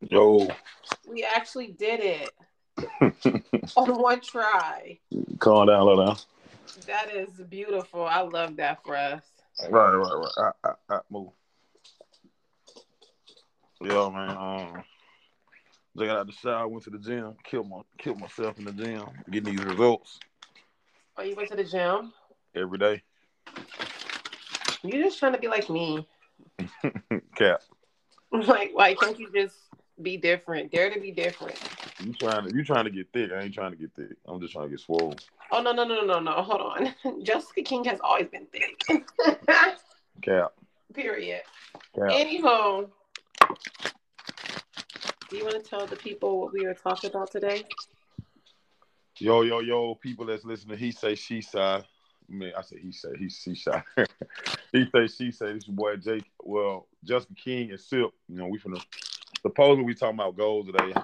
Yo. We actually did it on one try. Calm down, low down. That is beautiful. I love that for us. Right, right, right. I, I, I move. Yo, man. Um, I got out the shower, went to the gym, killed my killed myself in the gym, getting these results. Oh, you went to the gym every day. You're just trying to be like me. Cap. Like, why can't you just be different? Dare to be different. You trying to you trying to get thick? I ain't trying to get thick. I'm just trying to get swole. Oh no no no no no! Hold on. Jessica King has always been thick. Cap. Period. Cap. Anyhow, do you want to tell the people what we were talking about today? Yo yo yo! People that's listening, he say she say. I mean, I say he say he she say. he say she say. This your boy Jake. Well, Justin King and Silk. You know, we finna supposedly we talking about goals today.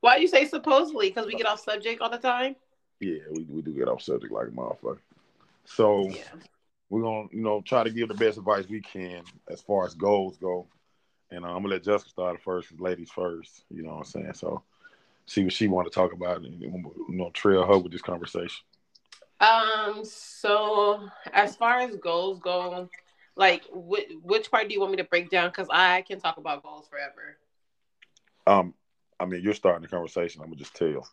Why you say supposedly? Because we get off subject all the time. Yeah, we, we do get off subject like a motherfucker. So yeah. we're gonna, you know, try to give the best advice we can as far as goals go. And uh, I'm gonna let Jessica start first, cause ladies first. You know what I'm saying? So see what she want to talk about, and you know, trail her with this conversation. Um. So as far as goals go, like, which, which part do you want me to break down? Because I can talk about goals forever. Um, I mean, you're starting the conversation. I'm gonna just tell.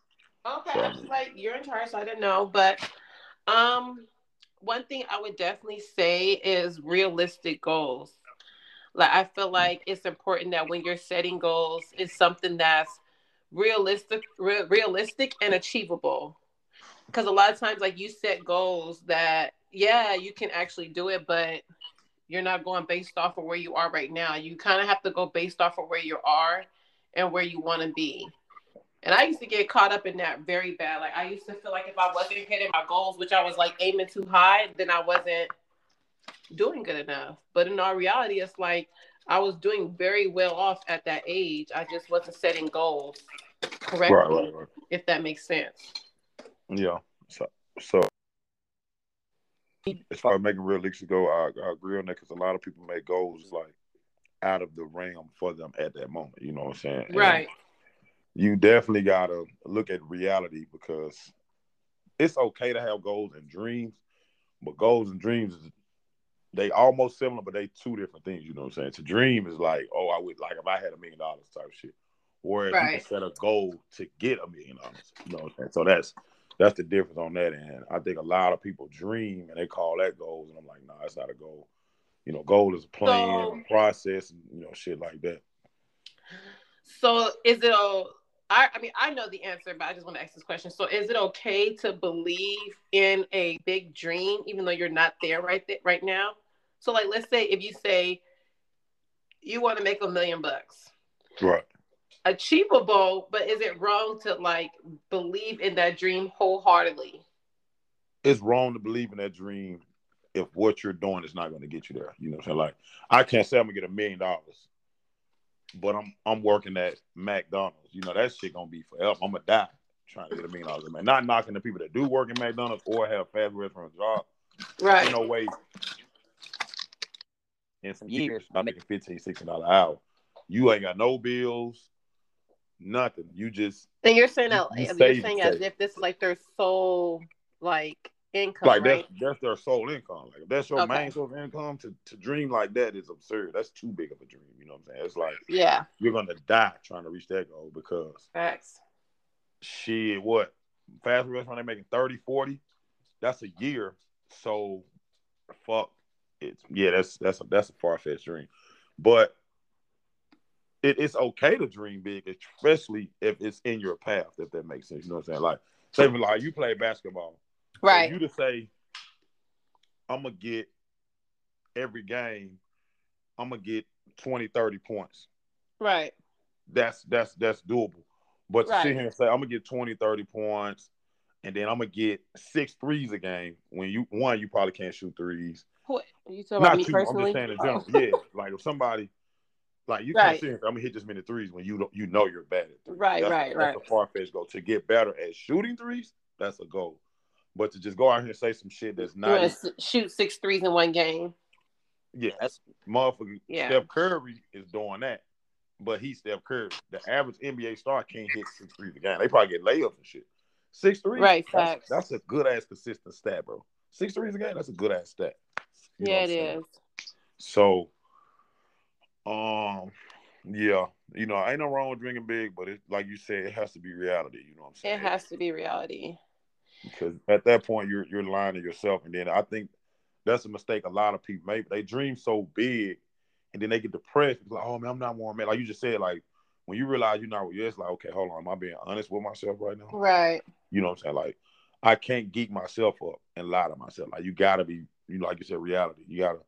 Okay, so, I was like, you're in charge, so I didn't know. But um, one thing I would definitely say is realistic goals. Like I feel like it's important that when you're setting goals, it's something that's realistic, re- realistic and achievable. Because a lot of times, like you set goals that, yeah, you can actually do it, but you're not going based off of where you are right now. You kind of have to go based off of where you are and where you want to be. And I used to get caught up in that very bad. Like I used to feel like if I wasn't hitting my goals, which I was like aiming too high, then I wasn't doing good enough. But in all reality, it's like I was doing very well off at that age. I just wasn't setting goals correctly, right, right, right. if that makes sense. Yeah. So, so as far as making realistic goals, I, I agree on that because a lot of people make goals like out of the realm for them at that moment. You know what I'm saying? Right. And you definitely gotta look at reality because it's okay to have goals and dreams, but goals and dreams they almost similar, but they two different things. You know what I'm saying? To dream is like, oh, I would like if I had a million dollars type shit. Whereas right. you can set a goal to get a million dollars. You know what I'm saying? So that's that's the difference on that end. I think a lot of people dream and they call that goals, and I'm like, no, nah, that's not a goal. You know, goal is a plan, so, process, you know, shit like that. So is it a I, I mean, I know the answer, but I just want to ask this question. So, is it okay to believe in a big dream, even though you're not there right there, right now? So, like, let's say if you say you want to make a million bucks, right? Achievable, but is it wrong to like believe in that dream wholeheartedly? It's wrong to believe in that dream if what you're doing is not going to get you there. You know, so like I can't say I'm gonna get a million dollars but I'm I'm working at McDonald's. You know that shit gonna be forever. I'm gonna die trying to get a million dollars. Man, not knocking the people that do work in McDonald's or have fast restaurant job. Right. You know, wait. In some years, I'm making 15 16 dollars an hour. You ain't got no bills, nothing. You just. And you're saying that you you're saying as if this is like their sole like income. Like right? that's that's their sole income. Like if that's your okay. main source of income, to, to dream like that is absurd. That's too big of a dream. You know what I'm saying? It's like yeah, you're gonna die trying to reach that goal because facts. Shit, what fast restaurant they making 30, 40? That's a year. So fuck it's yeah, that's that's a that's a far fetched dream. But it, it's okay to dream big, especially if it's in your path, if that makes sense. You know what I'm saying? Like, say like you play basketball Right. For you to say, I'm gonna get every game, I'm gonna get 20, 30 points. Right. That's that's that's doable. But to right. sit here and say, I'm gonna get 20, 30 points, and then I'm gonna get six threes a game. When you one, you probably can't shoot threes. What you talking Not about me you, personally? I'm just saying in general. yeah, like if somebody like you right. can't sit I'm gonna hit this many threes when you don't you know you're bad at threes. Right, that's, right, that's right. That's a far fetched goal. To get better at shooting threes, that's a goal. But to just go out here and say some shit that's not even, shoot six threes in one game. Yeah, that's motherfucker. Yeah. Steph Curry is doing that, but he's Steph Curry. The average NBA star can't hit six threes a game. They probably get layups and shit. Six threes, right? That's, Facts. that's a good ass consistent stat, bro. Six threes a game, that's a good ass stat. You yeah, what it I'm saying? is. So, um, yeah, you know, I ain't no wrong with drinking big, but it, like you said, it has to be reality. You know what I'm saying? It has to be reality. Because at that point you're you're lying to yourself, and then I think that's a mistake a lot of people make. They dream so big, and then they get depressed. It's like, oh man, I'm not one man. Like you just said, like when you realize you're not, what you're just like, okay, hold on, am I being honest with myself right now? Right. You know what I'm saying? Like I can't geek myself up and lie to myself. Like you gotta be, you know, like you said, reality. You gotta,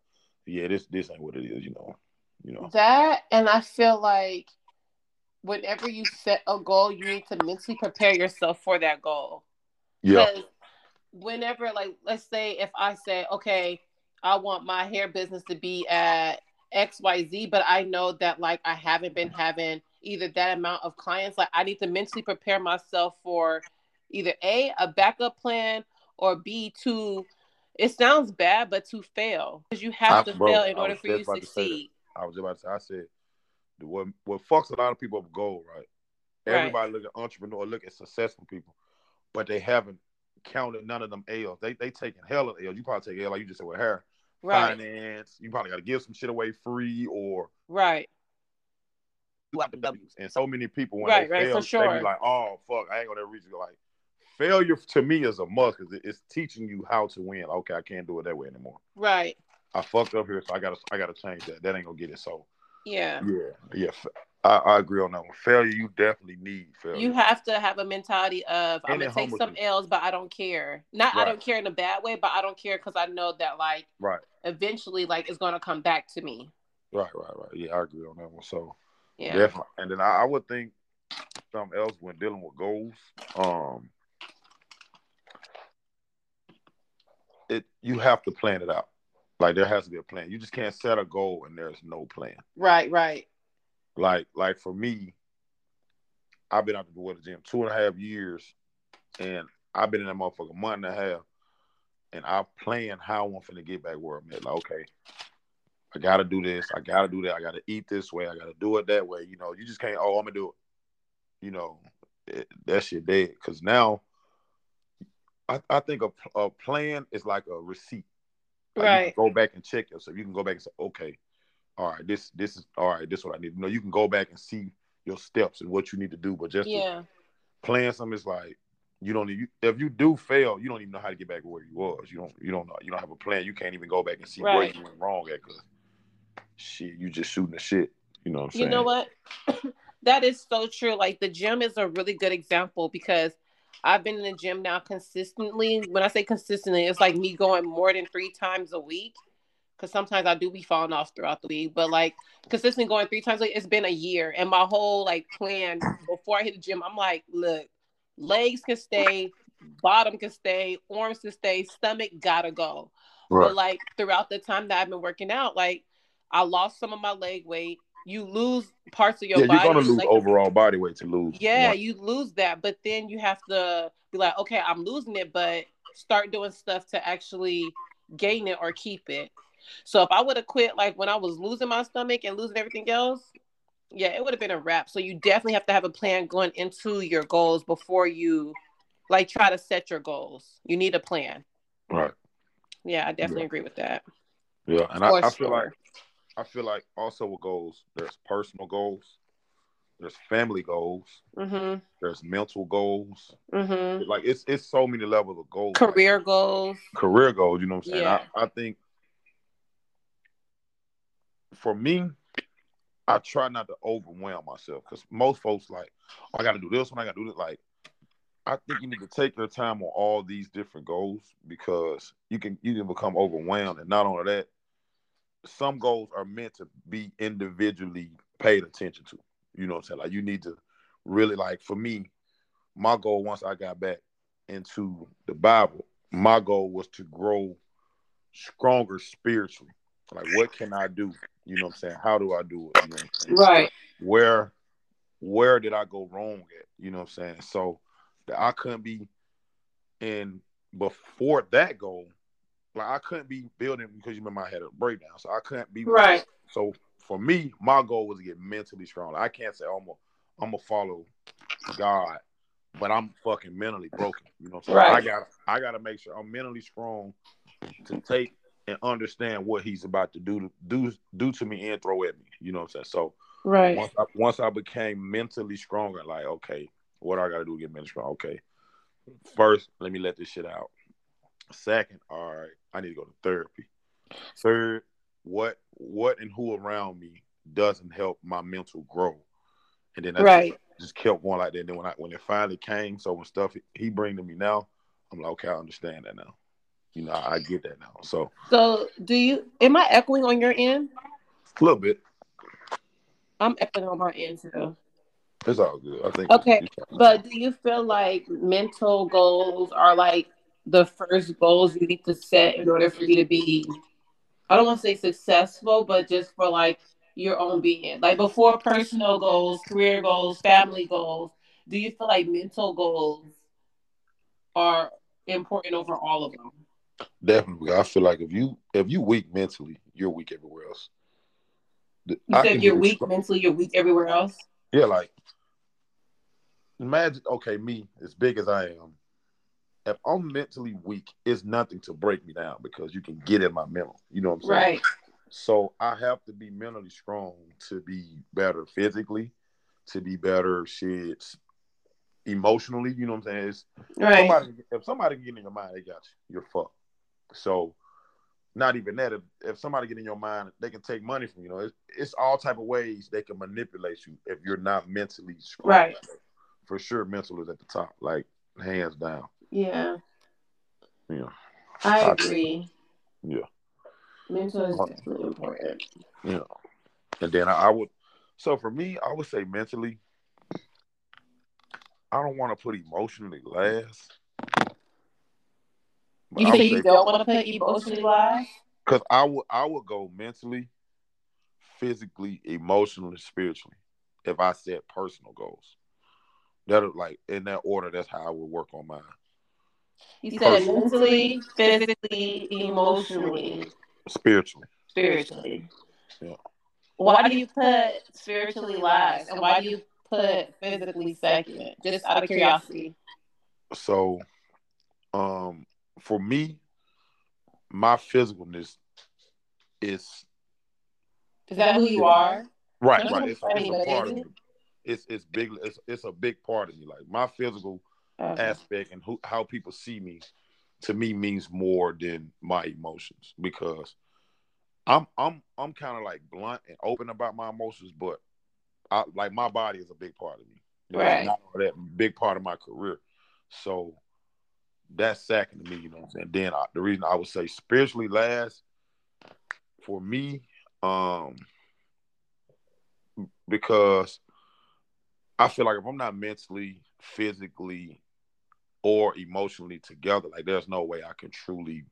yeah, this this ain't what it is. You know, you know. That and I feel like whenever you set a goal, you need to mentally prepare yourself for that goal. Yeah, Because whenever, like, let's say if I say, okay, I want my hair business to be at XYZ, but I know that like I haven't been having either that amount of clients, like I need to mentally prepare myself for either A, a backup plan, or B, to it sounds bad, but to fail. Because you have I- to bro, fail in order for you to succeed. I was about to say, I said, the- what what fucks a lot of people up goal, right? Right. Everybody look at entrepreneur, look at successful people, but they haven't counted none of them L's. They they taking hell of L's. You probably take L like you just said with hair, Right. finance. You probably got to give some shit away free or Right. you have the W's. And so many people when Right, they right, fail, for they be like, oh fuck, I ain't gonna reach it. Like failure to me is a must because it's teaching you how to win. Okay, I can't do it that way anymore. Right. I fucked up here, so I gotta I gotta change that. That ain't gonna get it. So Yeah. yeah, yeah, I, I agree on that one. Failure, you definitely need failure. You have to have a mentality of I'm gonna take some you. L's, but I don't care. Not I don't care in a bad way, but I don't care because I know that like right, eventually like it's gonna come back to me. right, right, right. Yeah, I agree on that one. So Yeah. definitely, and then I, I would think something else when dealing with goals. Um, it you have to plan it out. Like there has to be a plan. You just can't set a goal and there's no plan. Right. Right. Like like for me, I've been out the the gym two and a half years, and I've been in that motherfucker a month and a half, and I plan how I'm finna get back where I'm at. Like okay, I gotta do this, I gotta do that, I gotta eat this way, I gotta do it that way. You know, you just can't. Oh, I'm gonna do it. You know, it, that shit dead. Cause now, I, I think a, a plan is like a receipt. Like, Right. go back and check yourself. You can go back and say, okay, all right, this this is all right. This is what I need. You know, you can go back and see your steps and what you need to do. But just Yeah. plan something is like you don't. You, if you do fail, you don't even know how to get back where you was. You don't. You don't know. You don't have a plan. You can't even go back and see where you went wrong at. Cause shit, you just shooting the shit. You know what I'm saying? You know what? that is so true. Like the gym is a really good example because I've been in the gym now consistently. When I say consistently, it's like me going more than three times a week. Because sometimes I do be falling off throughout the week, but like consistently going three times a week, it's been a year. And my whole like plan before I hit the gym, I'm like, look, legs can stay, bottom can stay, arms can stay, stomach gotta go. Right. But like throughout the time that I've been working out, like I lost some of my leg weight. You lose parts of your yeah, body. you're gonna lose like- overall body weight to lose. Yeah, one. you lose that, but then you have to be like, okay, I'm losing it, but start doing stuff to actually gain it or keep it. So if I would have quit like when I was losing my stomach and losing everything else, yeah, it would have been a wrap. So you definitely have to have a plan going into your goals before you like try to set your goals. You need a plan. right. Yeah, I definitely Yeah. agree with that. Yeah, and I, I feel sure. like I feel like also with goals, there's personal goals, there's family goals, Mhm. there's mental goals. Mhm. Like it's it's so many levels of goals. Career goals. career goals. You know what I'm saying? Yeah. I, I think for me, I try not to overwhelm myself because most folks like, oh, I got to do this one, I got to do this. Like, I think you need to take your time on all these different goals because you can you can become overwhelmed, and not only that, some goals are meant to be individually paid attention to. You know what I'm saying? Like, you need to really like. For me, my goal once I got back into the Bible, my goal was to grow stronger spiritually. Like, what can I do? You know what I'm saying? How do I do it? You know what I'm saying? Right. Where where did I go wrong at? You know what I'm saying? So that I couldn't be in before that goal, like I couldn't be building because you remember I had a breakdown. So I couldn't be Right. So for me, my goal was to get mentally strong. I can't say I'm a I'm gonna follow God, but I'm fucking mentally broken. You know, so right. I got I got to make sure I'm mentally strong to take and understand what He's about to do to do do to me and throw at me. You know what I'm saying? So right once I, once I became mentally stronger, like okay, what I got to do to get mentally strong? Okay, first let me let this shit out. Second, all right, I need to go to therapy. Third, what what and who around me doesn't help my mental grow. And then I right. just, just, kept going like that. And then when I when it finally came, so when stuff he bring to me now, I'm like, okay, I understand that now. You know, I, I get that now. So So do you am I echoing on your end? A little bit. I'm echoing on my end too. It's all good. I think. Okay, but do you feel like mental goals are like the first goals you need to set in order for you to be I don't want to say successful, but just for like your own being. Like before personal goals, career goals, family goals, do you feel like mental goals are important over all of them? Definitely. I feel like if you if you weak mentally, you're weak everywhere else. You I said you're weak mentally, you're weak everywhere else? Yeah, like imagine okay, me, as big as I am, if I'm mentally weak, it's nothing to break me down because you can get in my mental. You know what I'm saying? Right. So I have to be mentally strong to be better physically, to be better shit emotionally. You know what I'm saying? It's, right. Somebody, if somebody get in your mind, they got you. You're fucked. So not even that. If, if somebody get in your mind, they can take money from you. Know, it's, it's all type of ways they can manipulate you if you're not mentally strong. Right. For sure, mental is at the top, like hands down. Yeah. Yeah. I agree. Yeah. Mental is uh, definitely important. Yeah. And then I, I would so for me, I would say mentally, I don't want to put emotionally last. You think you don't want to put emotionally last? Because I would I would go mentally, physically, emotionally, spiritually. If I set personal goals, that like in that order, that's how I would work on mine. You said mentally, physically, emotionally, spiritually. Spiritually. Yeah. Why do you put spiritually last, and why do you put physically second? Just out of curiosity. So, um, for me, my physicalness is. Is that who you are? Right, right. It's, it's a part of me. It's it's big. It's it's a big part of me. Like my physical okay. aspect and who, how people see me to me means more than my emotions because I'm I'm I'm kind of like blunt and open about my emotions, but I like my body is a big part of me. Right. Not that big part of my career. So that's second to me, you know what I'm saying? Then I, the reason I would say spiritually last for me, um, because I feel like if I'm not mentally, physically, or emotionally together, like there's no way I can truly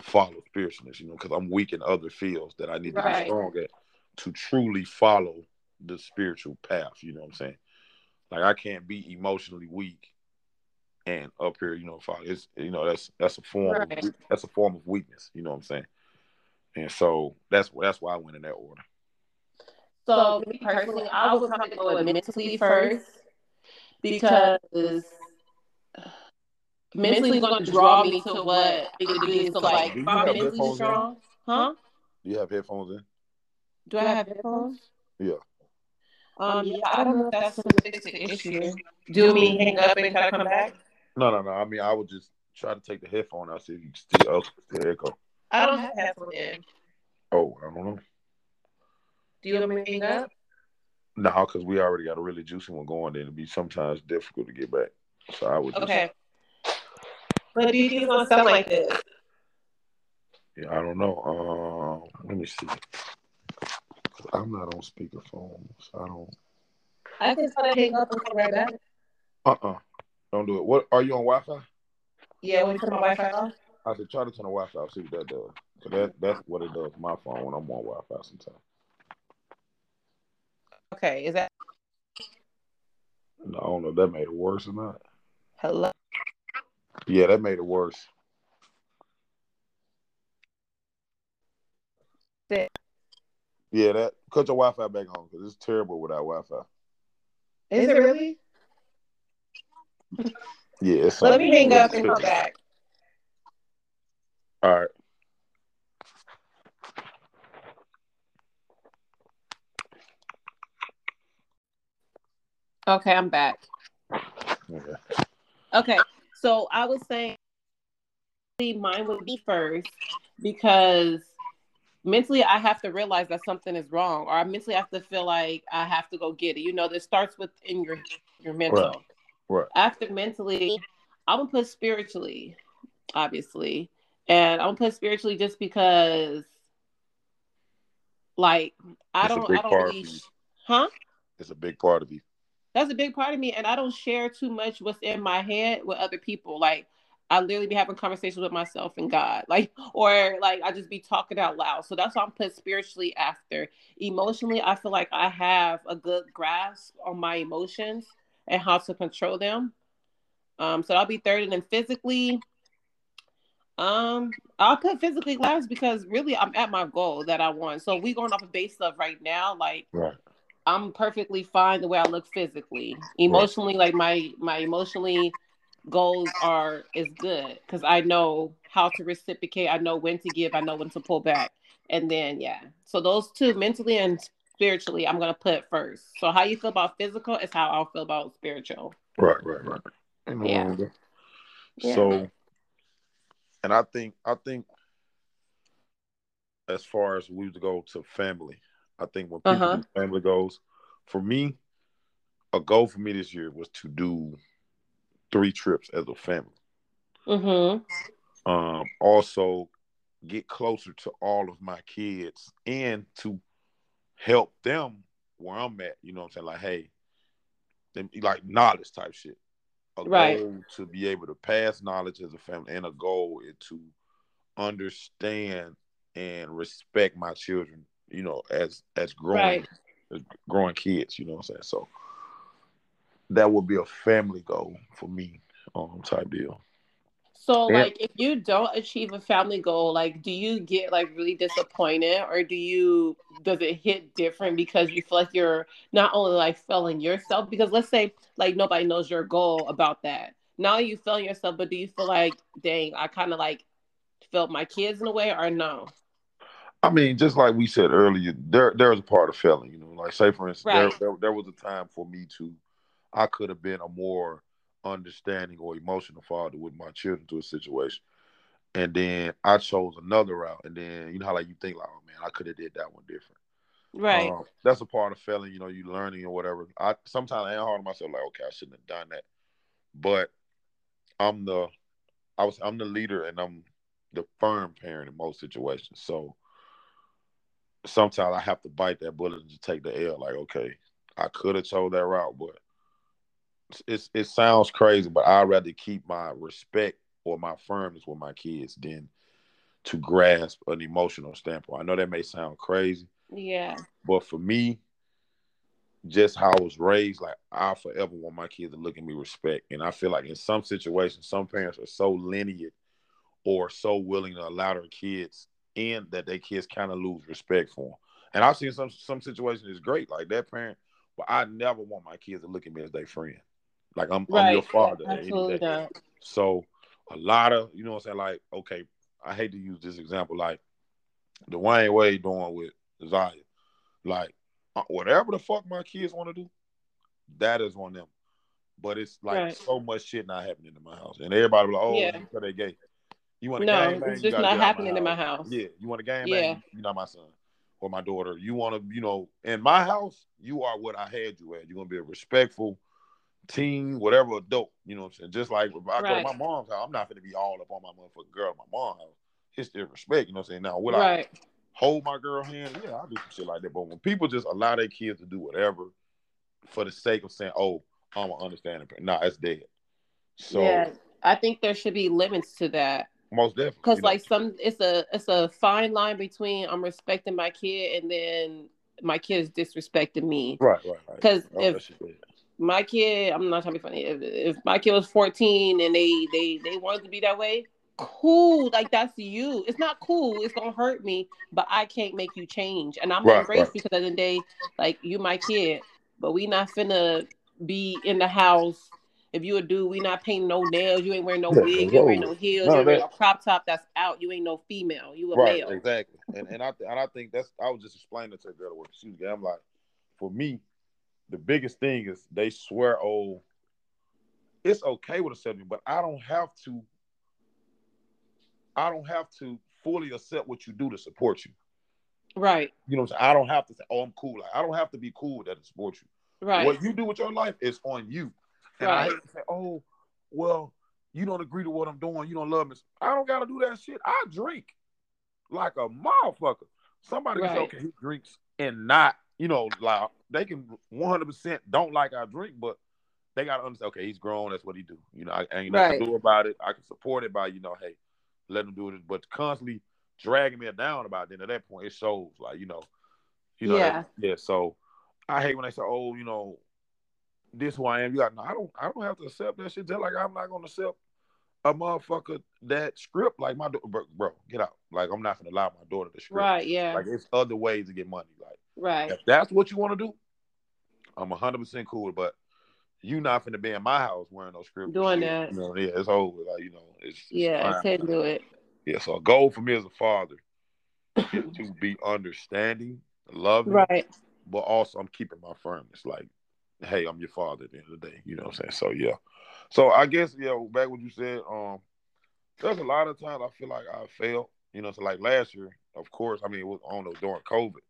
follow spiritualness, you know, because I'm weak in other fields that I need right. to be strong at to truly follow the spiritual path. You know what I'm saying? Like I can't be emotionally weak and up here, you know, follow. It's you know that's that's a form right. of, that's a form of weakness. You know what I'm saying? And so that's that's why I went in that order. So me personally, I would probably go with mentally first because mentally is going to draw me to what it is going to like if I'm mentally strong. Huh? Do you have headphones in? Do I have headphones? Yeah. Um, yeah, I don't know if that's gonna fix the issue. Do me hang up and try to come back? No, no, no. I mean, I would just try to take the headphone out, see if you can still, uh, still echo. I don't have headphones. Oh, I don't know. Do you want me to hang up? No, because we already got a really juicy one going. Then it'd be sometimes difficult to get back. So I would. Just, okay. But do you think it's gonna sound like this? Yeah, I don't know. Uh, let me see. I'm not on speakerphone, so I don't. I can try to hang up and come right back. Uh uh-uh. uh. Don't do it. What are you on Wi-Fi? Yeah, when you turn my Wi-Fi off. I said try to turn the Wi-Fi off. See what that does. So that that's what it does. My phone when I'm on Wi-Fi sometimes. Okay, is that? No, I don't know if that made it worse or not. Hello. Yeah, that made it worse. Yeah, that cut your Wi-Fi back on because it's terrible without Wi-Fi. Is, Is it really? Yeah, Let me hang up and come back. All right. Okay, I'm back. Okay. Okay, so I was saying mine would be first because mentally I have to realize that something is wrong, or I mentally have to feel like I have to go get it. You know, this starts within your your mental. Right. Right. After mentally, I'm gonna put spiritually, obviously, and I'm gonna put spiritually just because, like, I don't, I don't really, huh? It's a big part of you. That's a big part of me and i don't share too much what's in my head with other people. Like i literally be having conversations with myself and god like or like i just be talking out loud. So that's why i'm put spiritually after. Emotionally i feel like i have a good grasp on my emotions and how to control them um so i'll be third and then physically um, I'll put physically last because really I'm at my goal that I want. So we going off a base of right now, like right. I'm perfectly fine the way I look physically. Emotionally, right. like my my emotionally goals are is good because I know how to reciprocate. I know when to give. I know when to pull back. And then yeah, so those two mentally and spiritually, I'm gonna put first. So how you feel about physical is how I'll feel about spiritual. Right, right, right. Yeah. So, and I think I think as far as we go to family, I think when people uh-huh. do family goals, for me, a goal for me this year was to do three trips as a family. Mm-hmm. Um, also get closer to all of my kids and to help them where I'm at. You know what I'm saying? Like, hey, them, like knowledge type shit. A right. goal to be able to pass knowledge as a family, and a goal is to understand and respect my children you know, as as growing right. as growing kids, you know what I'm saying? So that would be a family goal for me, um, type deal. So yeah. like if you don't achieve a family goal, like do you get like really disappointed or do you does it hit different because you feel like you're not only like failing yourself because let's say like nobody knows your goal about that. Now you failing yourself, but do you feel like dang, I kind of like felt my kids in a way or no? I mean, just like we said earlier, there there was a part of failing. You know, like say for instance, right. there, there, there was a time for me to, I could have been a more understanding or emotional father with my children to a situation, and then I chose another route, and then you know how like you think like, oh man, I could have did that one different. Right. Um, that's a part of failing. You know, you learning or whatever. I sometimes I am hard on myself, like okay, I shouldn't have done that, but I'm the, I was I'm the leader and I'm the firm parent in most situations, so sometimes I have to bite that bullet and just take the L. Like, okay, I could have chose that route, but it's it sounds crazy, but I'd rather keep my respect or my firmness with my kids than to grasp an emotional standpoint. I know that may sound crazy. Yeah. But for me, just how I was raised, like I forever want my kids to look at me respect. And I feel like in some situations, some parents are so lenient or so willing to allow their kids in that their kids kind of lose respect for them. And I've seen some some situations is great, like that parent, but I never want my kids to look at me as their friend. Like I'm, right. I'm your father. Absolutely not. So a lot of you know what I'm saying, like, okay, I hate to use this example, like Dwyane Wade doing with Zaya. Like, uh, whatever the fuck my kids want to do, that is on them. But it's like right. so much shit not happening in my house. And everybody like, oh, yeah. because they gay. You want a no, game, man? It's just not happening in my house. Yeah, you want a game, yeah. You're not my son or my daughter. You want to, you know, in my house, you are what I had you at. You're gonna be a respectful teen, whatever adult. You know what I'm saying? Just like if I right. go to my mom's house, I'm not gonna be all up on my motherfucking girl my mom's house. It's still respect. You know what I'm saying? Now, will right. I hold my girl hand? Yeah, I'll do some shit like that. But when people just allow their kids to do whatever for the sake of saying, "Oh, I'm an understanding," nah, it's dead. So yeah, I think there should be limits to that. Most definitely. Because like know. some, it's a it's a fine line between I'm respecting my kid and then my kid is disrespecting me. Right, right, right. Because if my kid, I'm not trying to be funny. If, if my kid was 14 and they they they wanted to be that way, cool. Like that's you. It's not cool. It's gonna hurt me, but I can't make you change. And I'm right, embrace right. because at the end of the day, like you my kid, but we not finna be in the house. If you a dude, we not painting no nails. You ain't wearing no yeah, wig. You ain't wearing no heels. you ain't wearing no crop top that's out. You ain't no female. You a right, male. Exactly. And and I and I think that's I was just explaining to a girl what she was. I'm like, for me, the biggest thing is they swear, oh, it's okay with a seven, but I don't have to. I don't have to fully accept what you do to support you. Right. You know what I'm saying? I don't have to say, oh, I'm cool. Like, I don't have to be cool with that to support you. Right. What you do with your life is on you. And right. I hate to say, oh, well, you don't agree to what I'm doing. You don't love me. I don't got to do that shit. I drink like a motherfucker. Somebody right. can say, okay, he drinks and not, you know, like they can 100% don't like our drink, but they got to understand, okay, he's grown. That's what he do. You know, I, ain't nothing right. to do about it. I can support it by, you know, hey, let him do it. But constantly dragging me down about it, then at that point, it shows, like, you know, you know, yeah. yeah. So I hate when they say, oh, you know, this who I am. You got no, I don't I don't have to accept that shit. Just like I'm not gonna accept a motherfucker that script like my bro, bro, get out. Like I'm not gonna allow my daughter to script. Right, yeah. Like it's other ways to get money. Like right. If that's what you want to do, I'm hundred percent cool. But you not gonna be in my house wearing those scripts. Doing that. You know, yeah, it's over. Like, you know, it's, it's Yeah, can't do it. Yeah, so a goal for me as a father is to be understanding, loving, right. But also I'm keeping my firmness. Like hey, I'm your father at the end of the day. You know what I'm saying? So yeah. So I guess, yeah, back what you said, um, there's a lot of times I feel like I failed. You know, so like last year, of course, I mean it was I don't during COVID.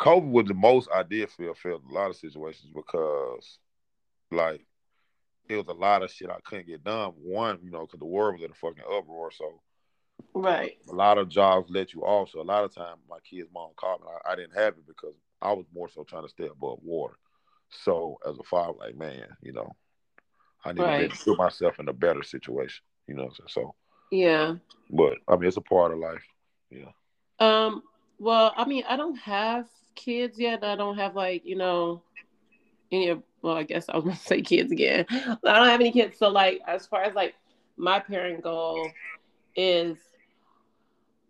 COVID was the most I did feel failed a lot of situations because like it was a lot of shit I couldn't get done. One, you know, because the world was in a fucking uproar. So right, a lot of jobs let you off. So a lot of time my kid's mom called me. I, I didn't have it because I was more so trying to stay above water. So as a father, like man, you know, I need right. to put myself in a better situation. You know, so yeah. But I mean, it's a part of life. Yeah. Um. Well, I mean, I don't have kids yet. I don't have like you know any of. Well, I guess I was gonna say kids again. I don't have any kids. So like, as far as like my parent goal is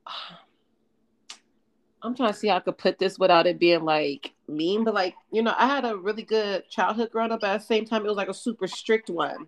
I'm trying to see how I could put this without it being like mean, but like, you know, I had a really good childhood growing up, but at the same time, it was like a super strict one.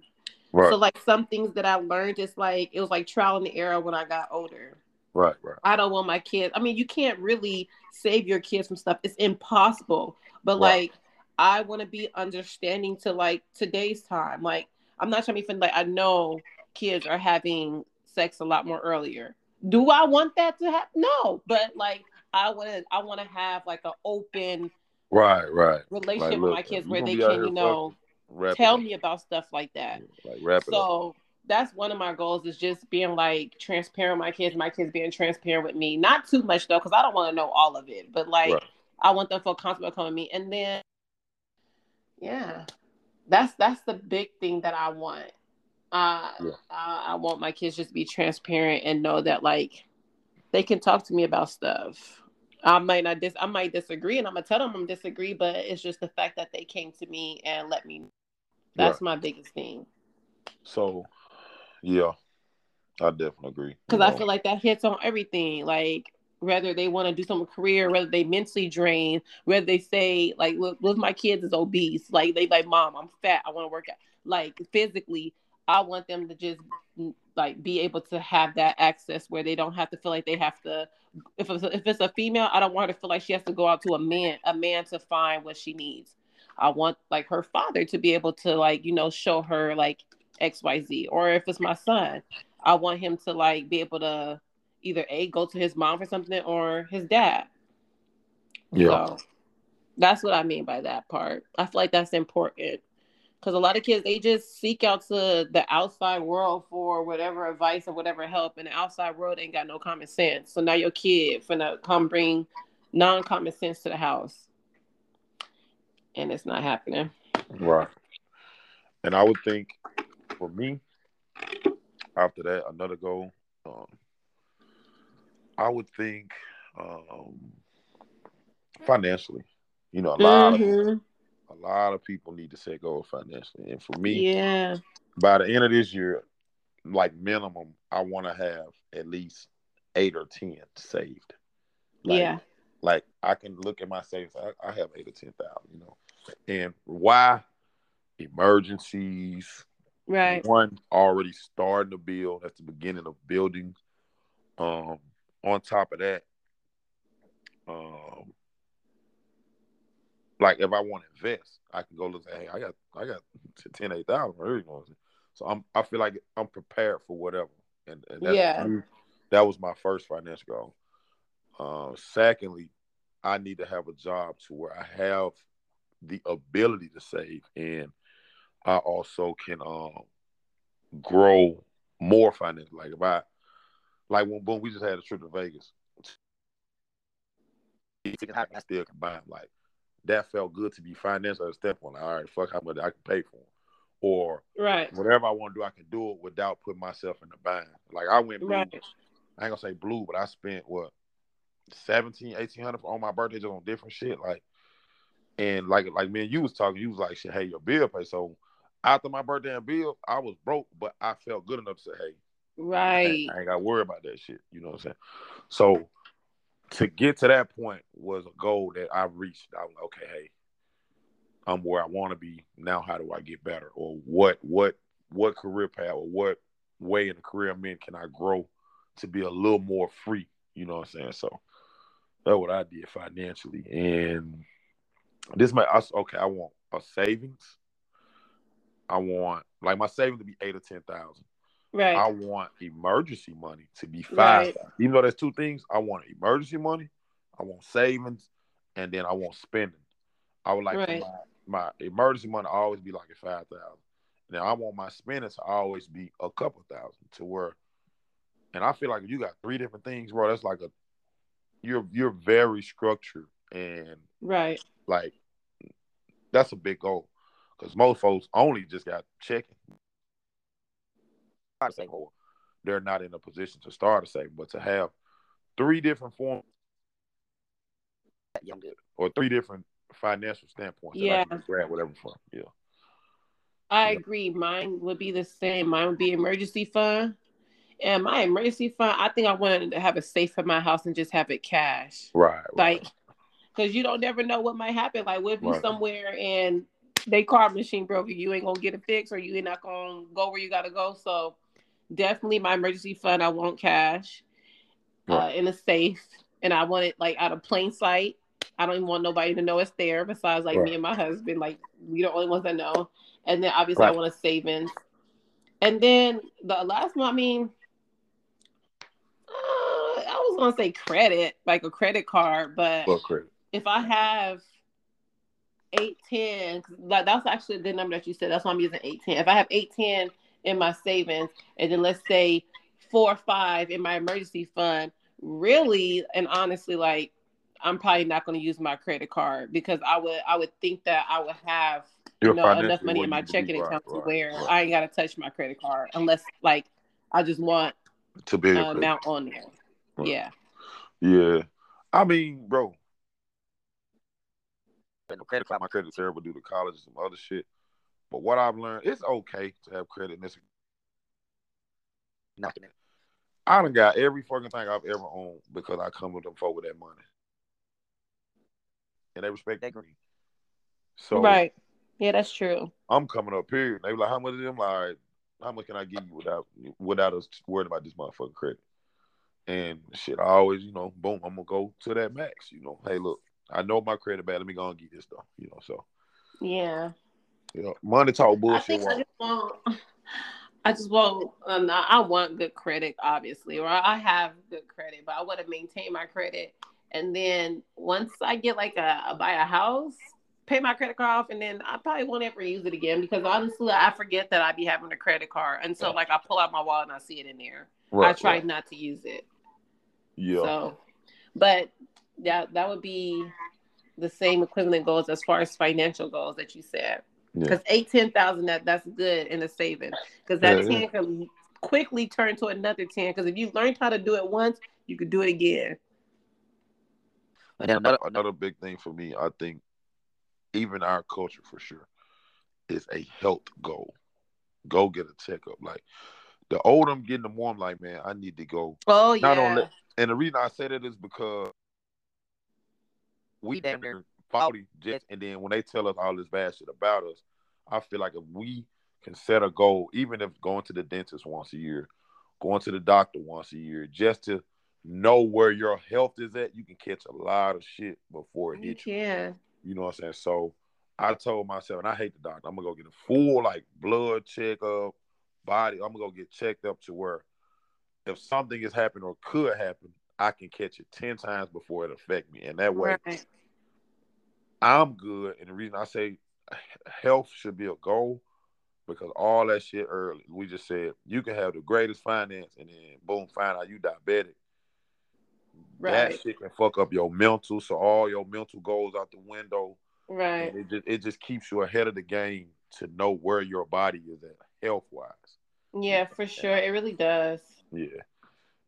Right. So like some things that I learned it's like it was like trial and error when I got older. Right, right. I don't want my kids. I mean, you can't really save your kids from stuff. It's impossible. But right. like I want to be understanding to like today's time. Like I'm not trying to be like I know kids are having sex a lot more earlier. Do I want that to happen? No, but like I want to I want to have like an open right right relationship like, with my kids where they can you know tell me about stuff like that. Like so that's one of my goals is just being like transparent with my kids, my kids being transparent with me. Not too much though, because I don't want to know all of it, but like right. I want them to feel comfortable coming to me. And then yeah, that's that's the big thing that I want. Uh, yeah. I, I want my kids just to be transparent and know that like they can talk to me about stuff I might not dis I might disagree and I'm gonna tell them I'm disagree, but it's just the fact that they came to me and let me that's right. my biggest thing. So yeah, I definitely agree. Because I feel like that hits on everything. Like whether they want to do some career, whether they mentally drain, whether they say like, look, look, my kids is obese. Like they like, mom, I'm fat. I want to work out. Like physically, I want them to just mm, like be able to have that access where they don't have to feel like they have to if it's a, if it's a female i don't want her to feel like she has to go out to a man a man to find what she needs i want like her father to be able to like you know show her like xyz or if it's my son i want him to like be able to either a go to his mom for something or his dad. Yeah. So that's what i mean by that part. I feel like that's important. Because a lot of kids they just seek out to the outside world for whatever advice or whatever help and the outside world ain't got no common sense. So now your kid finna come bring non-common sense to the house. And it's not happening. Right. And i would think for me after that another goal um, i would think um, financially you know a lot mm-hmm. of a lot of people need to set goals financially. And for me, yeah, by the end of this year, like minimum, I want to have at least eight or ten saved. Like, yeah. Like I can look at my savings. I, I have eight or ten thousand, you know. And why? Emergencies. Right. One already starting to build. That's the beginning of building. Um, on top of that, um, like if I want to invest, I can go look. Hey, I got I got ten eight thousand. You know so I'm I feel like I'm prepared for whatever. And, and that's, yeah, that was my first financial goal. Uh, secondly, I need to have a job to where I have the ability to save, and I also can um, grow more financially. Like if I, like when boom, we just had a trip to Vegas. I still combine like that felt good to be financially at a step on. All right, fuck how much I can pay for them. Or right, whatever I want to do, I can do it without putting myself in the bind. Like I went blue. Right. I ain't gonna say blue, but I spent what 17, 1800 on my birthday just on different shit. Like and like like me and you was talking, you was like, shit, hey, your bill pay. So after my birthday and bill, I was broke, but I felt good enough to say, hey, right, I ain't, I ain't got to worry about that shit. You know what I'm saying? So to get to that point was a goal that I reached. I was like, okay, hey, I'm where I want to be. Now, how do I get better? Or what what what career path or what way in the career I'm in can I grow to be a little more free? You know what I'm saying? So that's what I did financially. And this might okay, I want a savings. I want like my savings to be eight or ten thousand. Right. I want emergency money to be five. Right. Even though there's two things, I want emergency money, I want savings, and then I want spending. I would like right. my, my emergency money to always be like a five thousand. Now I want my spending to always be a couple thousand to where and I feel like you got three different things, bro, that's like a you're you're very structured and right. Like that's a big goal because most folks only just got checking say, or they're not in a position to start a saving, but to have three different forms or three different financial standpoints. Yeah, grab whatever from. Yeah, I yeah. agree. Mine would be the same. Mine would be emergency fund. And my emergency fund, I think I wanted to have a safe in my house and just have it cash. Right. Like, because you don't never know what might happen. Like, what if you somewhere and they car machine broke, you ain't gonna get it fixed, or you ain't not gonna go where you gotta go. So definitely my emergency fund. I want cash uh, in a safe, and I want it like out of plain sight. I don't even want nobody to know it's there besides like right. me and my husband. Like we the only ones that know. And then obviously right. I want a savings. And then the last one, I mean, uh, I was gonna say credit, like a credit card, but if I have eight ten, like that's actually the number that you said. That's why I'm using eight ten. If I have eight ten in my savings and then let's say four or five in my emergency fund, really and honestly, like I'm probably not going to use my credit card because I would I would think that I would have you know enough money in my checking account right, to where right. I ain't got to touch my credit card unless like I just want to be an amount on there. Yeah. Yeah. I mean, bro. And the credit card, my credit's terrible due to college and some other shit. But what I've learned, it's okay to have credit in this. Knocking it. I done got every fucking thing I've ever owned because I come with them folk with that money. And they respect that green. So Right. Yeah, that's true. I'm coming up here. They were like, how much of them? Like, how much can I give you without without us worrying about this motherfucking credit? And shit, I always, you know, boom, I'm gonna go to that max. You know, hey, look, I know my credit bad. Let me go and get this stuff. You know, so yeah. You know, money talk bullshit. I, I just want, I just want, um, I want good credit, obviously, or I have good credit, but I want to maintain my credit. And then once I get like a, a buy a house, pay my credit card off, and then I probably won't ever use it again because honestly, I forget that I be having a credit card until yeah. like I pull out my wallet and I see it in there. Right, I try right. not to use it. Yeah. So, but that that would be the same equivalent goals as far as financial goals that you said. Because yeah. eight ten thousand that that's good in a saving. Because that yeah, ten can quickly turn to another ten. Because if you learned how to do it once, you could do it again. Another, another big thing for me, I think, even our culture for sure, is a health goal. Go get a checkup. Like the older I'm getting, the more I'm like, man, I need to go. Oh yeah. Not only, and the reason I say that is because we damn near forty just, and then when they tell us all this bad shit about us, I feel like if we can set a goal, even if going to the dentist once a year, going to the doctor once a year, just to know where your health is at, you can catch a lot of shit before it hits you. Yeah. You know what I'm saying? So I told myself, and I hate the doctor, I'm gonna go get a full like blood checkup, body. I'm gonna go get checked up to where if something is happening or could happen, I can catch it ten times before it affect me, and that way right. I'm good. And the reason I say health should be a goal because all that shit early. We just said you can have the greatest finance, and then boom, find out you diabetic. Right. That shit can fuck up your mental, so all your mental goes out the window. Right. And it just it just keeps you ahead of the game to know where your body is at health wise. Yeah, for sure. It really does. Yeah.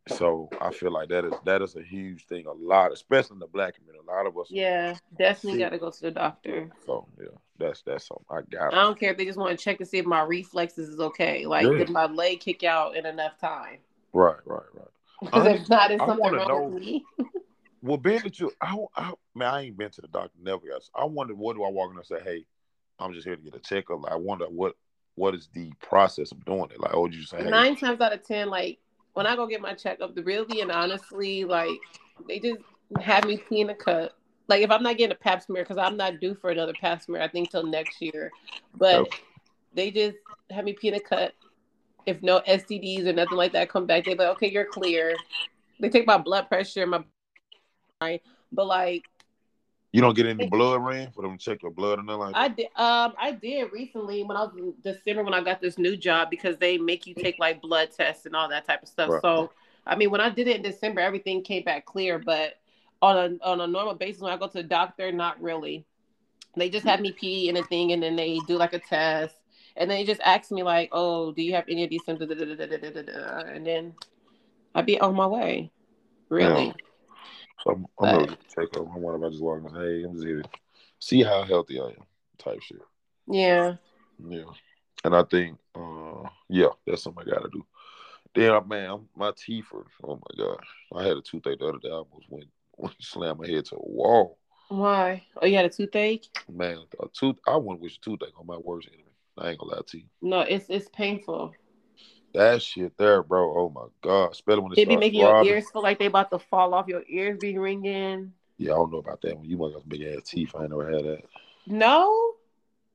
So I feel like that is that is a huge thing. A lot, especially in the black community. A lot of us. Yeah, definitely got to go to the doctor. So yeah, that's that's something I got. I don't care if they just want to check and see if my reflexes is okay. Like, yeah. did my leg kick out in enough time? Right, right, right. Because if not, it's something wrong know, with me. well, being that you, I, I, man, I ain't been to the doctor never. Yet. I wonder what do I walk in and say, hey, I'm just here to get a checkup. Like, I wonder what what is the process of doing it? Like, oh, you say hey. nine times out of ten, like when I go get my checkup, the really and honestly, like they just have me pee in a cup. Like if I'm not getting a pap smear, because I'm not due for another pap smear, I think till next year. But they just have me pee in a cut. If no STDs or nothing like that come back, they like, okay, you're clear. They take my blood pressure, my right, but like you don't get any blood ran for them to check your blood or nothing like that? I did. Um, I did recently when I was in December when I got this new job because they make you take like blood tests and all that type of stuff. Right. So, I mean, when I did it in December, everything came back clear. But on a on a normal basis, when I go to the doctor, not really. They just have me pee in a thing, and then they do like a test, and then they just ask me like, "Oh, do you have any of these symptoms?" And then I'd be on my way. Really. Yeah. So I'm, I'm gonna check up. I'm one I just walk and hey, I'm just here to see how healthy I am, type shit. Yeah. Yeah. And I think, uh, yeah, that's something I gotta do. Then, uh, man, my teeth are. Oh my god, I had a toothache the other day. I almost went, went slammed my head to a wall. Why? Oh, you had a toothache? Man, a tooth. I wouldn't wish a toothache on my worst enemy. I ain't gonna lie to you. No, it's it's painful. That shit there, bro. Oh my god. Especially when it be making throbbing. your ears feel like they about to fall off. Your ears be ringing. Yeah, I don't know about that one. You must have big ass teeth. I never had that. No.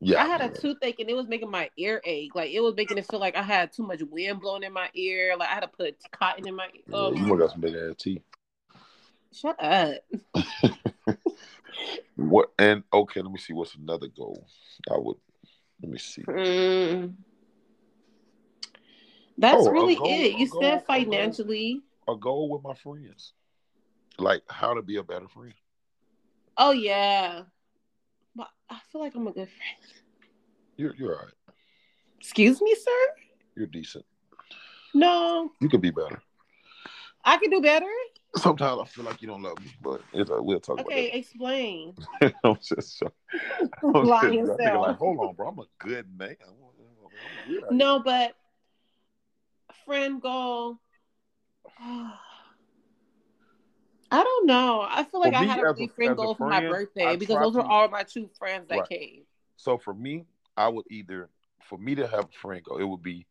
Yeah. I had a toothache and it was making my ear ache. Like it was making it feel like I had too much wind blowing in my ear. Like I had to put cotton in my ear. Yeah, oh, you must have some big ass teeth. Shut up. what and okay, let me see what's another goal. I would let me see. Mm. That's oh, really goal, it. You said financially. A goal with my friends, like how to be a better friend. Oh yeah, but I feel like I'm a good friend. You're you're all right. Excuse me, sir. You're decent. No. You could be better. I could do better. Sometimes I feel like you don't love me, but it's, uh, we'll talk about it. okay, explain. I'm just, I'm Lying just like, hold on, bro. I'm a good man. no, but friend goal? I don't know. I feel like I had a friend goal for my birthday I because those were all my two friends that right. came. So for me, I would either for me to have a friend goal, it would be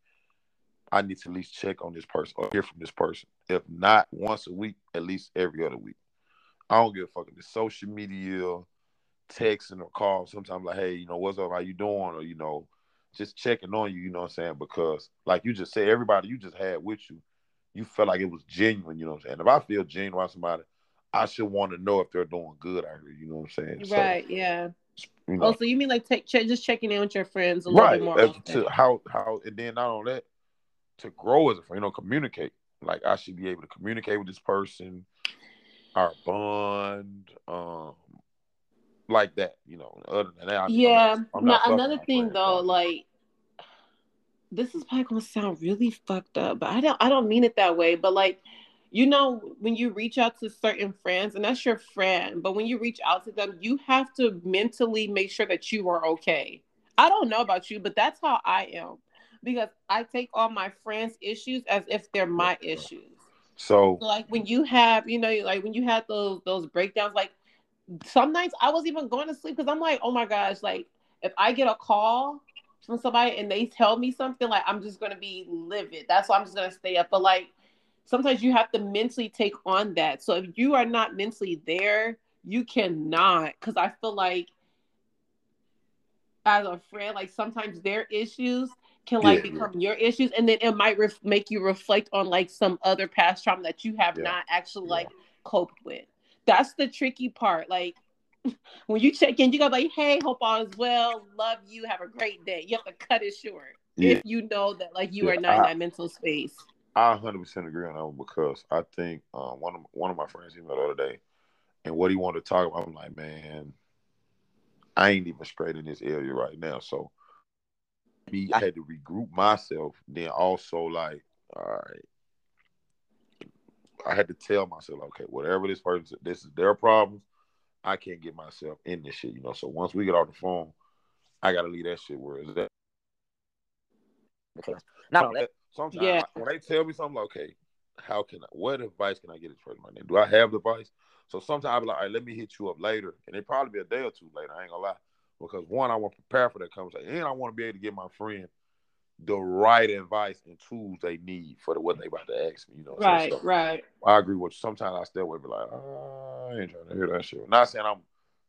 I need to at least check on this person or hear from this person. If not once a week, at least every other week. I don't give a fuck if it's social media, texting or call. Sometimes like, hey, you know, what's up? How you doing? Or you know, just checking on you, you know what I'm saying? Because like you just said, everybody you just had with you, you felt like it was genuine, you know what I'm saying? If I feel genuine about somebody, I should want to know if they're doing good out here, you know what I'm saying? Right, so, yeah. You know, oh, so you mean like take check, just checking in with your friends a little right, bit more? To how how and then not only that, to grow as a friend, you know, communicate. Like I should be able to communicate with this person, our bond, um, like that, you know. Other than that, yeah. I'm not, I'm not another thing though, like this is probably gonna sound really fucked up, but I don't I don't mean it that way. But like, you know, when you reach out to certain friends, and that's your friend, but when you reach out to them, you have to mentally make sure that you are okay. I don't know about you, but that's how I am. because I take all my friends' issues as if they're my issues. So, So like when you have, you know, like when you had those those breakdowns, like some nights I was even going to sleep because I'm like, oh my gosh, like if I get a call from somebody and they tell me something, like I'm just gonna be livid. That's why I'm just gonna stay up. But like sometimes you have to mentally take on that. So if you are not mentally there, you cannot. Because I feel like as a friend, like sometimes their issues can like Yeah, become your issues, and then it might ref- make you reflect on like some other past trauma that you have Yeah. not actually like coped with. That's the tricky part. Like when you check in, you go like, "Hey, hope all is well. Love you. Have a great day." You have to cut it short yeah, if you know that like you Yeah, are not in that mental space. I 100% agree on that one because I think uh, one of one of my friends emailed the other day, and what he wanted to talk about, I'm like, man, I ain't even straight in this area right now. So, me, I had to regroup myself. Then also, like, all right, I had to tell myself, okay, whatever this person, this is their problems. I can't get myself in this shit, you know. So once we get off the phone, I gotta leave that shit where it's at. Because that, sometimes Yeah. I- when they tell me something, like, okay, how can I, what advice can I get this person right now? Do I have the advice? So sometimes I'll be like, all right, let me hit you up later. And it probably be a day or two later. I ain't gonna lie. Because one, I want to prepare for that conversation. And I want to be able to get my friend the right advice and tools they need for the, what they about to ask me. You know, what I'm saying? Right, So right. I agree with you. Sometimes I still would be like, oh, I ain't trying to hear that shit. Not saying I'm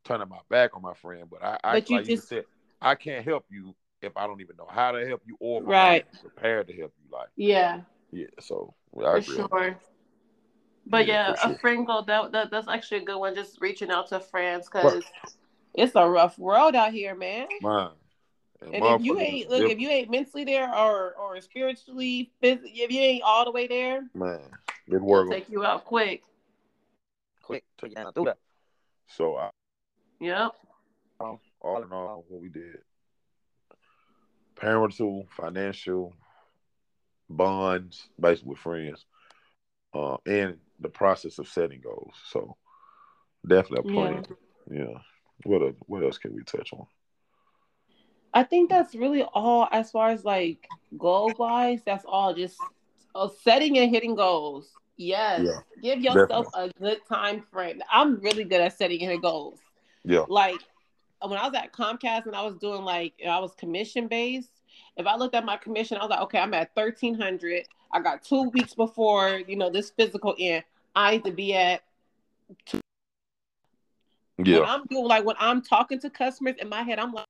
turning my back on my friend, but I, I But you like you just- said, I can't help you if I don't even know how to help you or Right. prepared to help you. Like, Yeah. yeah. So I for sure. But Yeah, yeah, a sure. friend goal that, that that's actually a good one. Just reaching out to friends because it's a rough world out here, man. that. Mine. And if you ain't look, if you ain't mentally there or or spiritually, if you ain't all the way there, man, it work. take you out quick. quick to get through that. So I, Yep. all in all, what we did, parental, financial, bonds, basically with friends, uh, and the process of setting goals. So definitely a plan. Yeah. What else, what else can we touch on? I think that's really all as far as like goal wise. That's all. Just uh, setting and hitting goals. Yes. Yeah, Give yourself a good time frame. I'm really good at setting and hitting goals. Yeah. Like when I was at Comcast and I was doing like I was commission based. If I looked at my commission, I was like, okay, I'm at thirteen hundred. I got two weeks before you know this physical end. I need to be at when Yeah. I'm doing like when I'm talking to customers in my head, I'm like,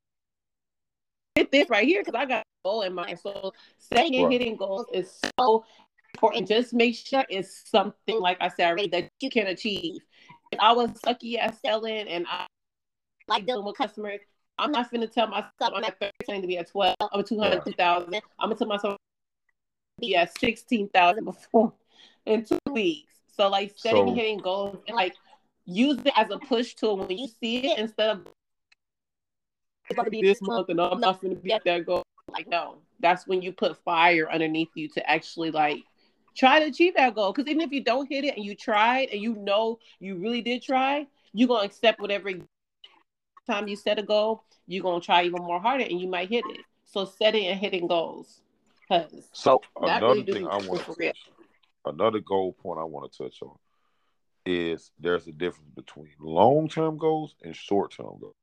hit this right here because I got a goal in mind. So setting and Right. hitting goals is so important. Just make sure it's something like I said already that you can achieve. If I was sucky at selling and I like dealing with customers, I'm not gonna tell myself I'm at 13 to be at 12. I'm at 200, 2,000. I'm gonna tell myself be at 16,000 before in two weeks. So like setting So- and hitting goals and like use it as a push tool when you see it instead of it's going to be this month and I'm not going to be at that goal. Like no, that's when you put fire underneath you to actually like try to achieve that goal. Because even if you don't hit it and you tried and you know you really did try, you're gonna accept whatever time you set a goal. You're gonna try even more harder and you might hit it. So setting and hitting goals, because So another really thing I want to touch, another goal point I want to touch on is there's a difference between long term goals and short term goals.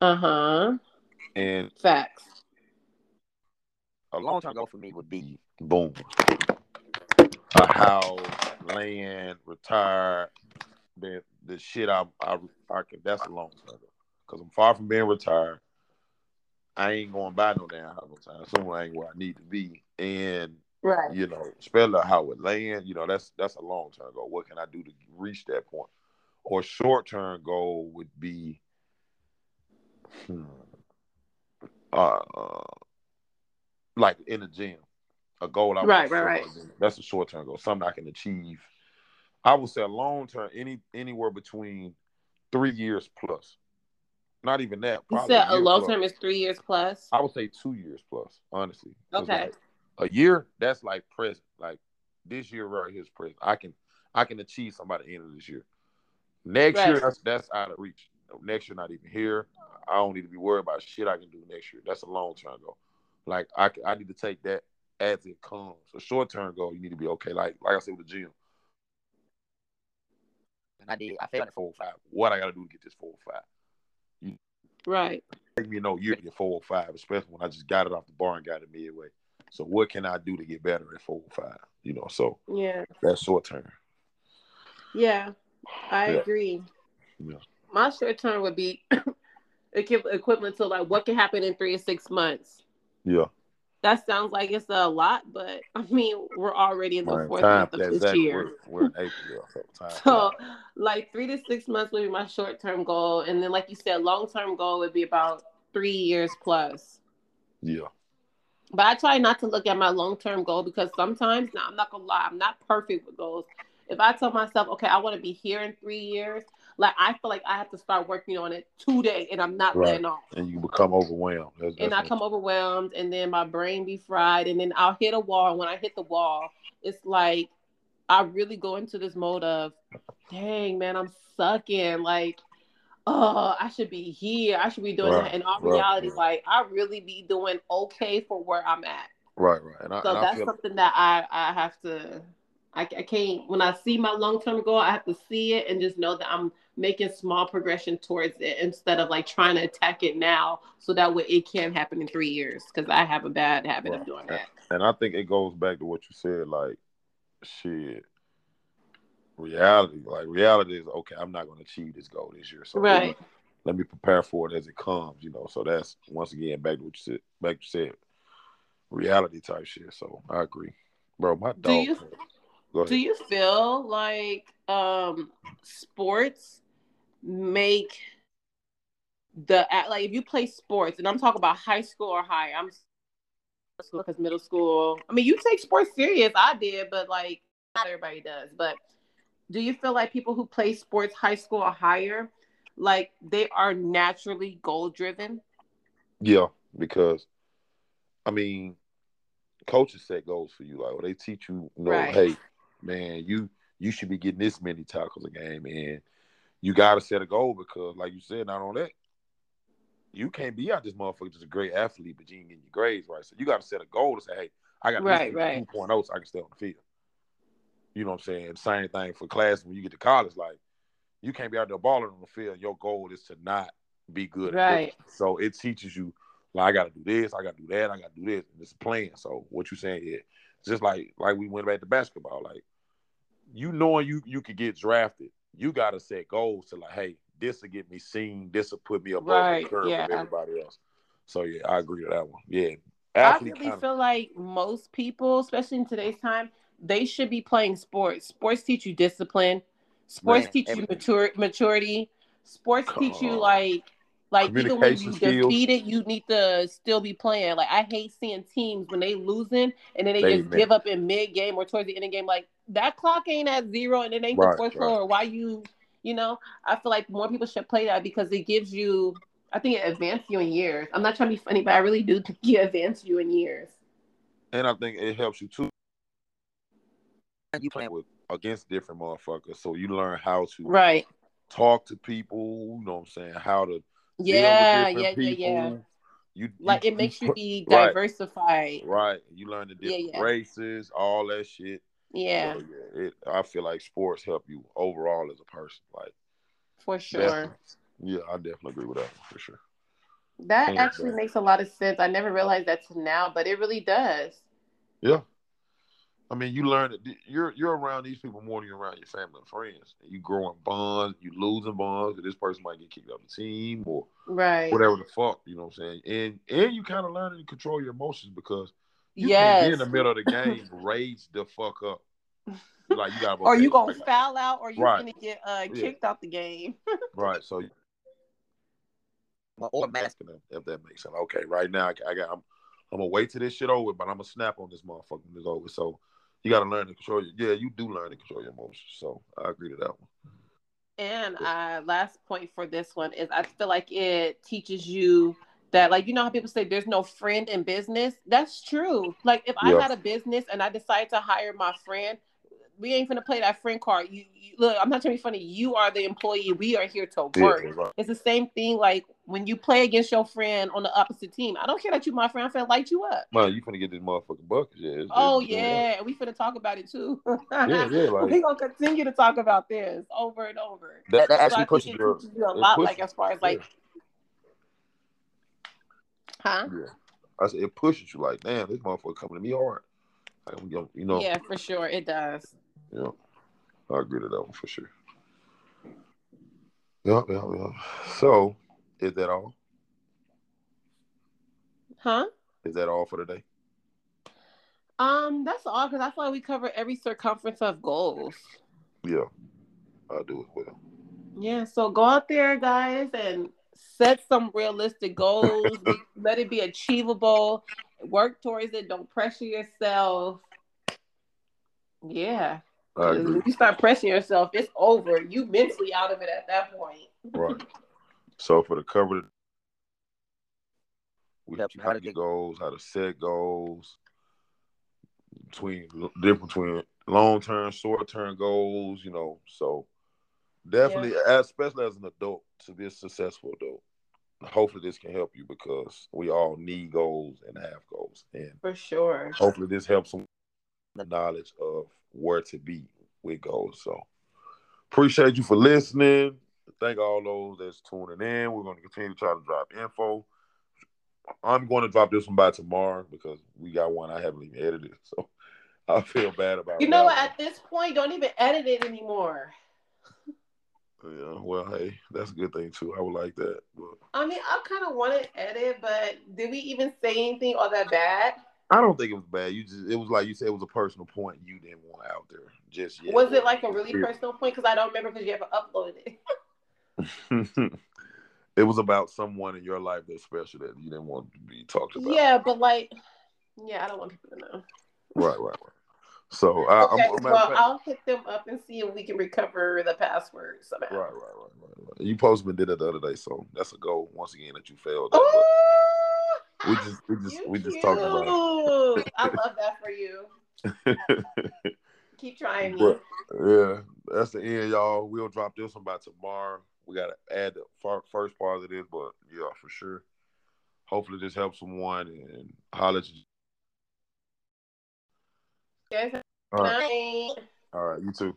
Uh huh, And facts. a long time ago for me would be boom, a house, land, retire. The the shit I I I can that's a long term goal because I'm far from being retired. I ain't going to buy no damn house no time soon. I ain't where I need to be, and Right. you know, spell out how with land, you know, that's that's a long term goal. What can I do to reach that point? Or short term goal would be uh, uh, like in the gym. A goal I Right, right, the. That's a short term goal, something I can achieve. I would say a long term, any anywhere between three years plus. Not even that. You said a long term is three years plus. I would say two years plus, honestly. Okay. like, a year, that's like present. Like this year right here is present. I can I can achieve something by the end of this year. Next year, that's that's out of reach. Next year, not even here. I don't need to be worried about shit I can do next year. That's a long term goal. Like I, I need to take that as it comes. A short term goal, you need to be okay. Like like I said with the gym. And I did. I failed at four or five. What I got to do to get this four or five? You, right. Take me no year to get four or five, especially when I just got it off the bar and got it midway. So what can I do to get better at four or five? You know, so yeah, that's short term. Yeah, I yeah. agree. Yeah. My short term would be equivalent to like what can happen in three to six months. Yeah. That sounds like it's a lot, but I mean we're already in the fourth month of this exactly. year. We're, we're in April, so, so like three to six months would be my short term goal, and then like you said, long term goal would be about three years plus. Yeah. But I try not to look at my long term goal because sometimes, now I'm not gonna lie, I'm not perfect with goals. If I tell myself, okay, I want to be here in three years, like I feel like I have to start working on it today, and I'm not right. letting off. And you become overwhelmed. That's, and I come overwhelmed, and then my brain be fried, and then I'll hit a wall. And when I hit the wall, it's like I really go into this mode of, dang man, I'm sucking. Like, oh, I should be here. I should be doing right. that. In all right. reality, like I really be doing okay for where I'm at. Right, right. And I, so and that's feel... something that I I have to. I, I can't when I see my long term goal, I have to see it and just know that I'm making small progression towards it instead of like trying to attack it now so that way it can happen in three years because I have a bad habit right. of doing that. And I think it goes back to what you said, like shit. Reality, like reality is okay. I'm not going to achieve this goal this year, so right. Let me, let me prepare for it as it comes. You know, so that's once again back to what you said. Back to said, reality type shit. So I agree, bro. My dog. Do you, do you feel like um sports make the like if you play sports and I'm talking about high school or high, I'm school because middle school. I mean, you take sports serious. I did, but like not everybody does. But do you feel like people who play sports high school or higher, like they are naturally goal driven? Yeah, because I mean, coaches set goals for you. Like, well, they teach you, you know, right. hey, man, you you should be getting this many tackles a game, and you got to set a goal because, like you said, not on that, you can't be out this motherfucker just a great athlete, but you ain't getting your grades right. So you got to set a goal to say, hey, I got right, right. 2.0 so I can stay on the field. You know what I'm saying? Same thing for class when you get to college. Like, you can't be out there balling on the field. Your goal is to not be good. Right. So it teaches you, like, I got to do this, I got to do that, I got to do this. And it's a plan. So what you saying here? Just like like we went back to basketball. Like, you knowing you you could get drafted, you got to set goals to like, hey, this will get me seen. This will put me above right, the curve yeah. everybody else. So yeah, I agree to that one. Yeah, Athlete I really kinda... feel like most people, especially in today's time, they should be playing sports. Sports teach you discipline. Sports Man, teach everything. you mature maturity. Sports Come teach you on. like like even when you defeat it, you need to still be playing. Like I hate seeing teams when they losing and then they, they just give up in mid game or towards the end of the game. Like that clock ain't at zero and it ain't right, the fourth right. Or Why you you know? I feel like more people should play that because it gives you I think it advances you in years. I'm not trying to be funny, but I really do think it advances you in years. And I think it helps you too you playing with against different motherfuckers, so you learn how to right talk to people. You know what I'm saying? How to yeah, yeah, yeah, yeah. You, like you, it makes you be diversified. Right. You learn the different yeah, races, all that shit. Yeah. So, yeah it, I feel like sports help you overall as a person. Like for sure. Yeah, I definitely agree with that for sure. That and actually makes a lot of sense. I never realized that to now, but it really does. Yeah. I mean, you learn that you're you're around these people more than you're around your family and friends. You growing bonds, you losing bonds. This person might get kicked off the team or right, whatever the fuck. You know what I'm saying? And and you kind of learning to control your emotions because you yes. can't be in the middle of the game rage the fuck up. Like you got, okay, or you gonna foul out, or you right. gonna get uh, kicked yeah. out the game. right. So, or masking them if that makes sense. Okay, right now I, I got. I'm, I'm gonna wait till this shit over, but I'm gonna snap on this motherfucker when it's over. So you got to learn to control your. Yeah, you do learn to control your emotions. So I agree to that one. And uh, last point for this one is I feel like it teaches you that, like, you know how people say there's no friend in business. That's true. Like, if yeah. I had a business and I decide to hire my friend, we ain't gonna play that friend card. You, you, look, I'm not trying to be funny. You are the employee. We are here to work. Yeah, right. It's the same thing. Like when you play against your friend on the opposite team. I don't care that you my friend. I'm finna light you up. Man, you finna get this motherfucking bucket. Yeah. it's- Oh it's- yeah, we finna talk about it too. Yeah, yeah, like- we gonna continue to talk about this over and over. That, That actually pushes you a lot, pushes- like as far as like, huh? Yeah. I said it pushes you like, damn, this motherfucker coming to me hard. Like, you know, Yeah, for sure, it does. yeah. I agree to that one for sure. Yeah, yeah, yeah. So, is that all? Huh? Is that all for today? Um, that's all because I feel like we cover every circumference of goals. Yeah, I do as well. Yeah, so go out there, guys, and set some realistic goals. Let it be achievable. Work towards it. Don't pressure yourself. Yeah, I 'cause agree. when you start pressing yourself, it's over. You mentally out of it at that point. Right. So for the cover, we Yep, how to get goals, how to set goals, between different between long term, short term goals. You know, so definitely, as, especially as an adult, to be a successful adult. Hopefully, this can help you because we all need goals and have goals, and For sure. hopefully, this helps them the knowledge of where to be with goals. So, appreciate you for listening. Thank all those that's tuning in. We're going to continue to try to drop info. I'm going to drop this one by tomorrow because we got one I haven't even edited, so I feel bad about. It. You know what? At this point, don't even edit it anymore. Yeah, well, hey, that's a good thing too. I would like that. But I mean, I kind of want to edit, but did we even say anything all that bad? I don't think it was bad. You just it was like you said it was a personal point you didn't want out there just yet. Was it like a really personal point? Because I don't remember because you haven't uploaded it. it was about someone in your life that's special that you didn't want to be talked about. Yeah, but like, yeah, I don't want people to know. Right, right, right. So I, Okay, I'm, matter of well, fact- I'll hit them up and see if we can recover the password somehow. right, right, right, right, right. You postman did it the other day, so that's a goal once again that you failed. At, Ooh, we just, we just, you we just talked about cute. I love that for you. Keep trying me. But, yeah, that's the end, y'all. We'll drop this one by tomorrow. We got to add the fir- first part of this, but yeah, for sure. Hopefully, this helps someone and holler at you. Guys, All right, night. all right, you too.